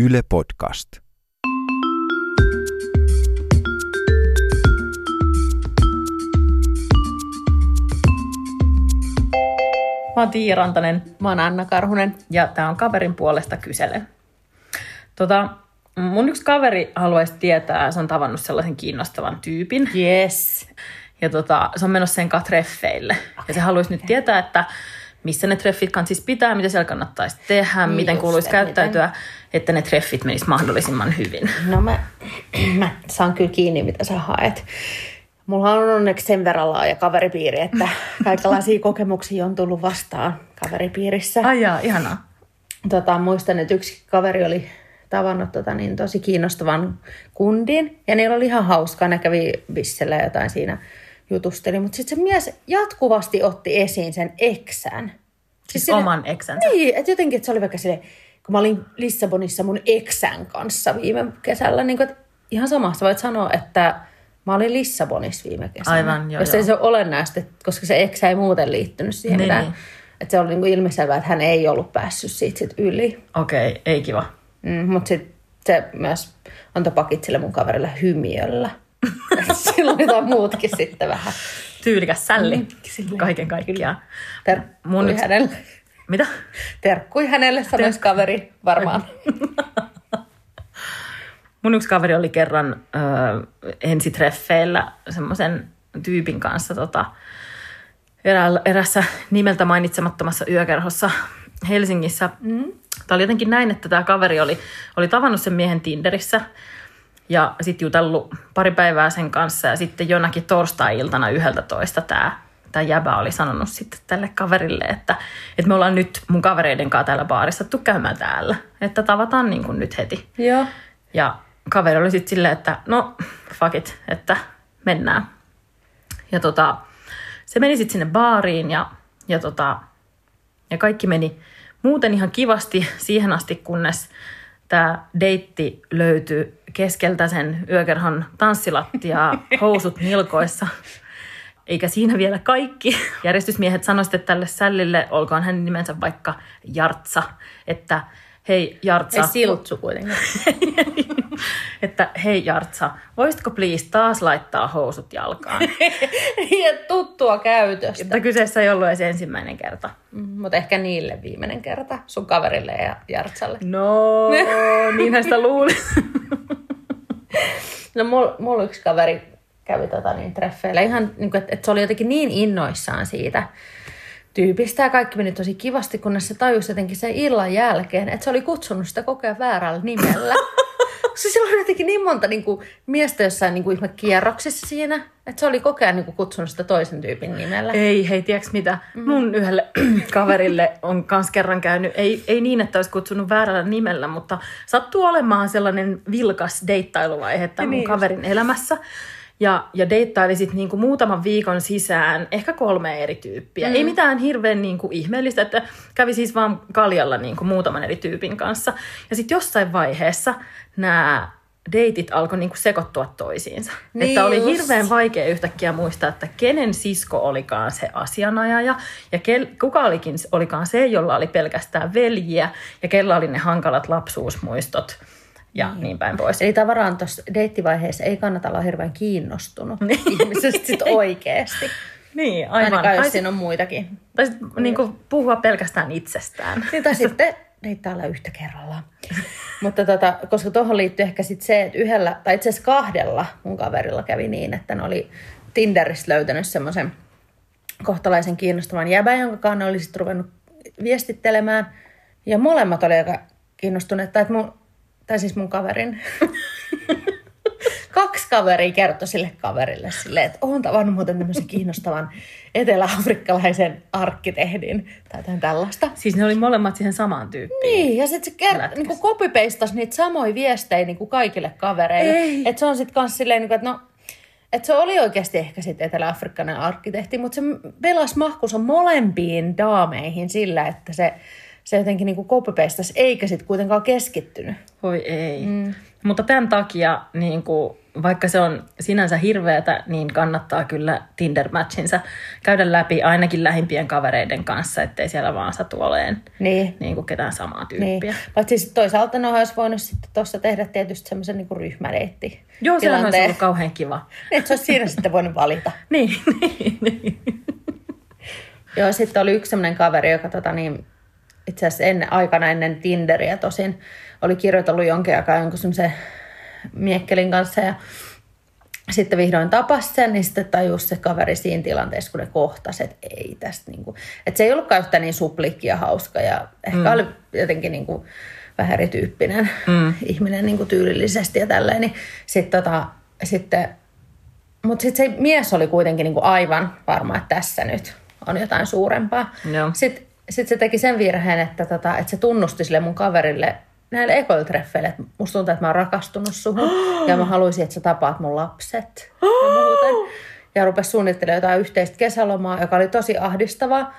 Yle Podcast. Mä oon Tiia Rantanen Mä oon Anna Karhunen. ja tää on kaverin puolesta kysele. Tota, mun yksi kaveri haluaisi tietää, se on tavannut sellaisen kiinnostavan tyypin. Yes. Ja tota, se on menossa sen treffeille. Ja se haluaisi nyt tietää, että missä ne treffit siis pitää, mitä siellä kannattaisi tehdä, Niin miten kuuluisi käyttäytyä, että ne treffit menis mahdollisimman hyvin. No mä, mä saan kyllä kiinni, mitä sä haet. Mulla on onneksi sen verran laaja kaveripiiri, että kaikenlaisia kokemuksia on tullut vastaan kaveripiirissä. Ai jaa, ihanaa. Tota, muistan, että yksi kaveri oli tavannut tota, niin tosi kiinnostavan kundin. Ja niillä oli ihan hauskaa, ne kävi bissellä jotain siinä jutusteli. Mutta sitten se mies jatkuvasti otti esiin sen eksän. Siis sille- oman eksänsä. Niin, että jotenkin, että se oli vaikka silleen, kun mä olin Lissabonissa mun eksän kanssa viime kesällä, niin kuin, että ihan sama, sä voit sanoa, että mä olin Lissabonissa viime kesänä. Aivan, joo, Jos joo. ei se ole olennaista, koska se eksä ei muuten liittynyt siihen Niin, mitään. niin. Että se oli niin kuin ilmiselvää, että hän ei ollut päässyt siitä sit yli. Okei, okay, ei kiva. Mm, mutta sitten se myös antoi pakit sille mun kaverille hymiöllä. Sillä oli jotain muutkin sitten vähän. Tyylikäs sälli Mm, kaiken kaikkiaan. Terkkui Mun yksi- hänelle. Mitä? Terkkui hänelle, sanoisi kaveri varmaan. Mun yksi kaveri oli kerran ö, ensitreffeillä semmoisen tyypin kanssa tota, eräällä, erässä nimeltä mainitsemattomassa yökerhossa Helsingissä. Mm. Tämä oli jotenkin näin, että tämä kaveri oli, oli tavannut sen miehen Tinderissä ja sitten jutellut pari päivää sen kanssa ja sitten jonakin torstai-iltana yhdeltä toista tämä tämä jäbä oli sanonut sitten tälle kaverille, että, että me ollaan nyt mun kavereiden kanssa täällä baarissa tuu käymään täällä, että tavataan niin kuin nyt heti. Joo. Ja kaveri oli sitten silleen, että no fuck it, että mennään. Ja tota, se meni sitten sinne baariin ja, ja, tota, ja kaikki meni muuten ihan kivasti siihen asti, kunnes tämä deitti löytyi keskeltä sen yökerhon tanssilattiaa, housut nilkoissa. Eikä siinä vielä kaikki. Järjestysmiehet sanoivat tälle sällille, olkoon hänen nimensä vaikka Jartsa, että hei Jartsa. Ei siltsu kuitenkaan. että hei Jartsa, voisitko please taas laittaa housut jalkaan? ja tuttua käytöstä. että kyseessä ei ollut edes ensimmäinen kerta. Mutta ehkä niille viimeinen kerta, sun kaverille ja Jartsalle. No, niinhän sitä luulin. No mulla mul yksi kaveri kävi tota niin treffeillä ihan, niin että et se oli jotenkin niin innoissaan siitä tyypistä ja kaikki meni tosi kivasti, kunnes se tajusi jotenkin sen illan jälkeen, että se oli kutsunut sitä koko ajan väärällä nimellä. Koska sillä oli jotenkin niin monta niin kuin, miestä jossain niin kuin, ihme kierroksissa siinä, että se oli koko ajan niin kuin, kutsunut sitä toisen tyypin nimellä. ei, hei, tiedätkö mitä? Mun yhdelle kaverille on kans kerran käynyt, ei, ei niin, että olisi kutsunut väärällä nimellä, mutta sattuu olemaan sellainen vilkas deittailuvaihe tämän mun Niin just. kaverin elämässä. Ja, ja deittaili sitten niinku muutaman viikon sisään ehkä kolme eri tyyppiä. Mm. Ei mitään hirveän niinku ihmeellistä, että kävi siis vaan kaljalla niinku muutaman eri tyypin kanssa. Ja sitten jossain vaiheessa nämä deitit alkoi niinku sekoittua toisiinsa. Niin että oli just. hirveän vaikea yhtäkkiä muistaa, että kenen sisko olikaan se asianajaja ja kel, kuka olikin, olikaan se, jolla oli pelkästään veljiä ja kella oli ne hankalat lapsuusmuistot ja niin, niin päin pois. Eli tavallaan tuossa deittivaiheessa ei kannata olla hirveän kiinnostunut ihmisestä sit oikeasti. Niin, aivan. Ainakaan jos siinä on muitakin. tai sit, niin puhua pelkästään itsestään. Niin, tai sitten deittailla yhtä kerrallaan. Mutta tota, koska tuohon liittyy ehkä sit se, että yhdellä, tai itse asiassa kahdella mun kaverilla kävi niin, että ne oli Tinderistä löytänyt semmoisen kohtalaisen kiinnostavan jäbän, jonka kanssa ne oli sitten ruvennut viestittelemään. Ja molemmat oli aika kiinnostuneet, tai, että mun, tai siis mun kaverin. Kaksi kaveria kertoi sille kaverille silleen, että oon tavannut muuten tämmöisen kiinnostavan etelä-afrikkalaisen arkkitehdin tai jotain tällaista. Siis ne oli molemmat siihen samaan tyyppiin. Niin, ja sitten se ker- Lätkäs. niinku copy-pastasi niitä samoja viestejä niinku kaikille kavereille. Ei. Että se on sitten kans silleen, niinku, että no, että se oli oikeasti ehkä sitten etelä-afrikkalainen arkkitehti, mutta se pelasi mahkunsa molempiin daameihin sillä, että se, se jotenkin niinku copy-pastasi eikä sitten kuitenkaan keskittynyt. Voi ei. Mm. Mutta tämän takia, niin kuin, vaikka se on sinänsä hirveätä, niin kannattaa kyllä Tinder-matchinsa käydä läpi ainakin lähimpien kavereiden kanssa, ettei siellä vaan satu oleen Niin. niin kuin ketään samaa Niin. tyyppiä. Paitsi sitten toisaalta no olisi voinut sitten tuossa tehdä tietysti semmoisen niin ryhmäreitti. Joo, sehän olisi ollut kauhean kiva. Niin, se olisi siinä sitten voinut valita. Niin, niin, niin. Joo, sitten oli yksi semmoinen kaveri, joka tota, niin, itse asiassa ennen, aikana ennen Tinderiä tosin oli kirjoitellut jonkin aikaa jonkun semmoisen miekkelin kanssa ja sitten vihdoin tapas sen, niin sitten tajusi se kaveri siinä tilanteessa, kun ne kohtasi, että ei tästä niin kuin, että se ei ollutkaan yhtä niin suplikki ja hauska ja ehkä mm. oli jotenkin niin kuin vähän erityyppinen mm. ihminen niin kuin tyylillisesti ja tälleen, niin sitten tota, sitten mutta sitten se mies oli kuitenkin niinku aivan varma, että tässä nyt on jotain suurempaa. Joo. Sitten sit se teki sen virheen, että, tota, että se tunnusti sille mun kaverille näille ekoiltreffeille, että musta tuntuu, että mä oon rakastunut suhun ja mä haluaisin, että sä tapaat mun lapset. ja, muuten. ja rupesi suunnittelemaan jotain yhteistä kesälomaa, joka oli tosi ahdistavaa.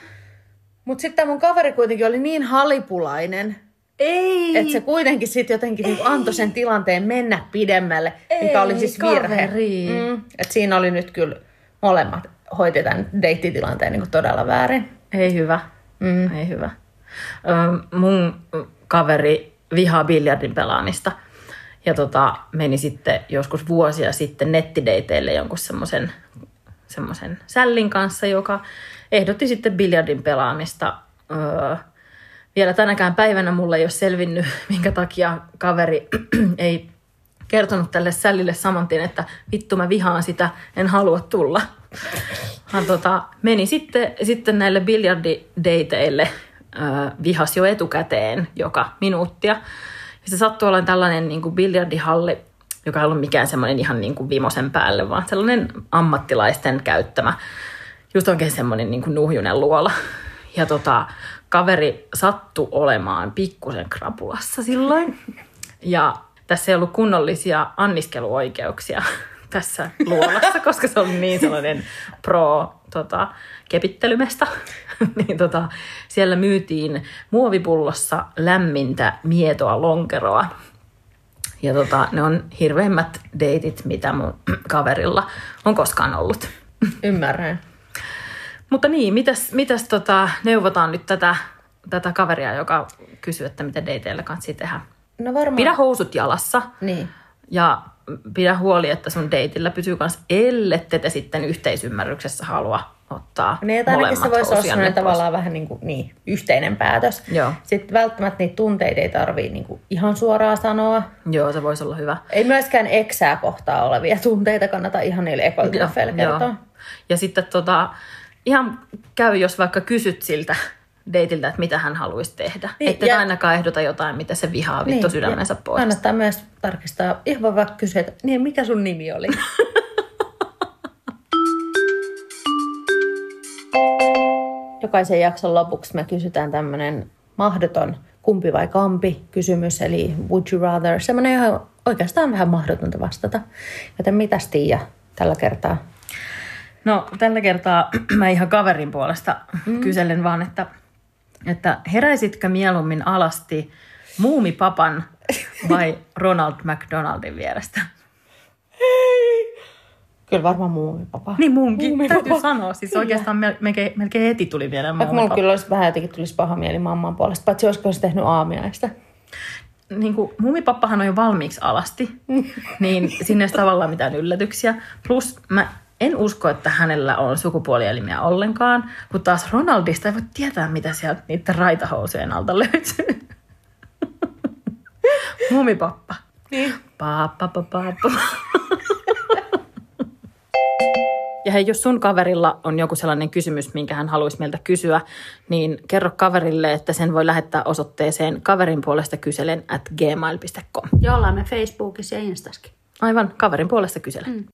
Mutta sitten mun kaveri kuitenkin oli niin halipulainen, Ei! että se kuitenkin sitten jotenkin niinku antoi sen tilanteen mennä pidemmälle, mikä oli Ei, siis virhe. kaveri. Mm, et siinä oli nyt kyllä molemmat hoiti tämän deittitilanteen niinku todella väärin. Ei hyvä. Mm. Ei hyvä. Ö, mun kaveri vihaa biljardin pelaamista. Ja tota, meni sitten joskus vuosia sitten nettideiteille jonkun semmoisen semmoisen sällin kanssa, joka ehdotti sitten biljardin pelaamista. Öö, vielä tänäkään päivänä mulle ei ole selvinnyt, minkä takia kaveri ei kertonut tälle sällille saman tien, että vittu mä vihaan sitä, en halua tulla. Hän tota, meni sitten, sitten näille biljardideiteille, äh, vihas jo etukäteen joka minuuttia. Ja se sattui olemaan tällainen niin kuin biljardihalli, joka ei ollut mikään semmoinen ihan niin kuin vimosen päälle, vaan sellainen ammattilaisten käyttämä, just oikein semmoinen niin kuin nuhjunen luola. Ja tota, kaveri sattui olemaan pikkusen krapulassa silloin. Ja tässä ei ollut kunnollisia anniskeluoikeuksia tässä luolassa, koska se oli niin sellainen pro tota, kepittelymesta. niin tota, siellä myytiin muovipullossa lämmintä mietoa lonkeroa. Ja tota, ne on hirveimmät deitit, mitä mun kaverilla on koskaan ollut. Ymmärrän. Mutta niin, mitäs, mitäs tota, neuvotaan nyt tätä, tätä kaveria, joka kysyy, että mitä dateilla kanssa tehdä? No varmaan. Pidä housut jalassa Niin. ja pidä huoli, että sun deitillä pysyy kanssa, ellette te sitten yhteisymmärryksessä halua ottaa Niin, että ainakin se voisi olla sellainen tavallaan vähän niin, kuin, niin yhteinen päätös. Joo. Sitten välttämättä niitä tunteita ei tarvii niin kuin ihan suoraan sanoa. Joo, se voisi olla hyvä. Ei myöskään eksää kohtaa olevia tunteita kannata ihan niille ekoiltreffeille kertoa. Ja sitten tota, ihan käy, jos vaikka kysyt siltä deitiltä, että mitä hän haluaisi tehdä. Niin, Niin, Että ja- ainakaan ehdota jotain, mitä se vihaa vittu Niin, sydämensä pois. Kannattaa myös tarkistaa, ihan vaan vaikka kysyä, että niin, mikä sun nimi oli? Jokaisen jakson lopuksi me kysytään tämmöinen mahdoton kumpi vai kampi kysymys, eli would you rather, semmoinen ihan oikeastaan vähän mahdotonta vastata. Joten mitäs Tiia tällä kertaa? No tällä kertaa mä ihan kaverin puolesta mm. kyselen vaan, että, että heräisitkö mieluummin alasti muumipapan vai Ronald McDonaldin vierestä? Kyllä varmaan muumipapa. Niin munkin, Muumipapa. täytyy sanoa. Siis Kyllä. oikeastaan mel- melkein, melkein heti tuli mieleen Vaikka mulla muumipapa. kyllä olisi vähän jotenkin tulisi paha mieli mamman puolesta, paitsi olisiko se tehnyt aamiaista. niin kuin, mumipappahan on jo valmiiksi alasti, niin sinne ei tavallaan mitään yllätyksiä. Plus mä en usko, että hänellä on sukupuolielimiä ollenkaan, kun taas Ronaldista ei voi tietää, mitä sieltä niiden raitahousujen alta löytyy. Mumipappa. Niin. Pappa, pappa, pappa. Ja hei, jos sun kaverilla on joku sellainen kysymys, minkä hän haluaisi meiltä kysyä, niin kerro kaverille, että sen voi lähettää osoitteeseen kaverin puolesta kyselen at gmail.com. Ja ollaan me Facebookissa ja Instaskin. Aivan, kaverin puolesta kyselen. Mm.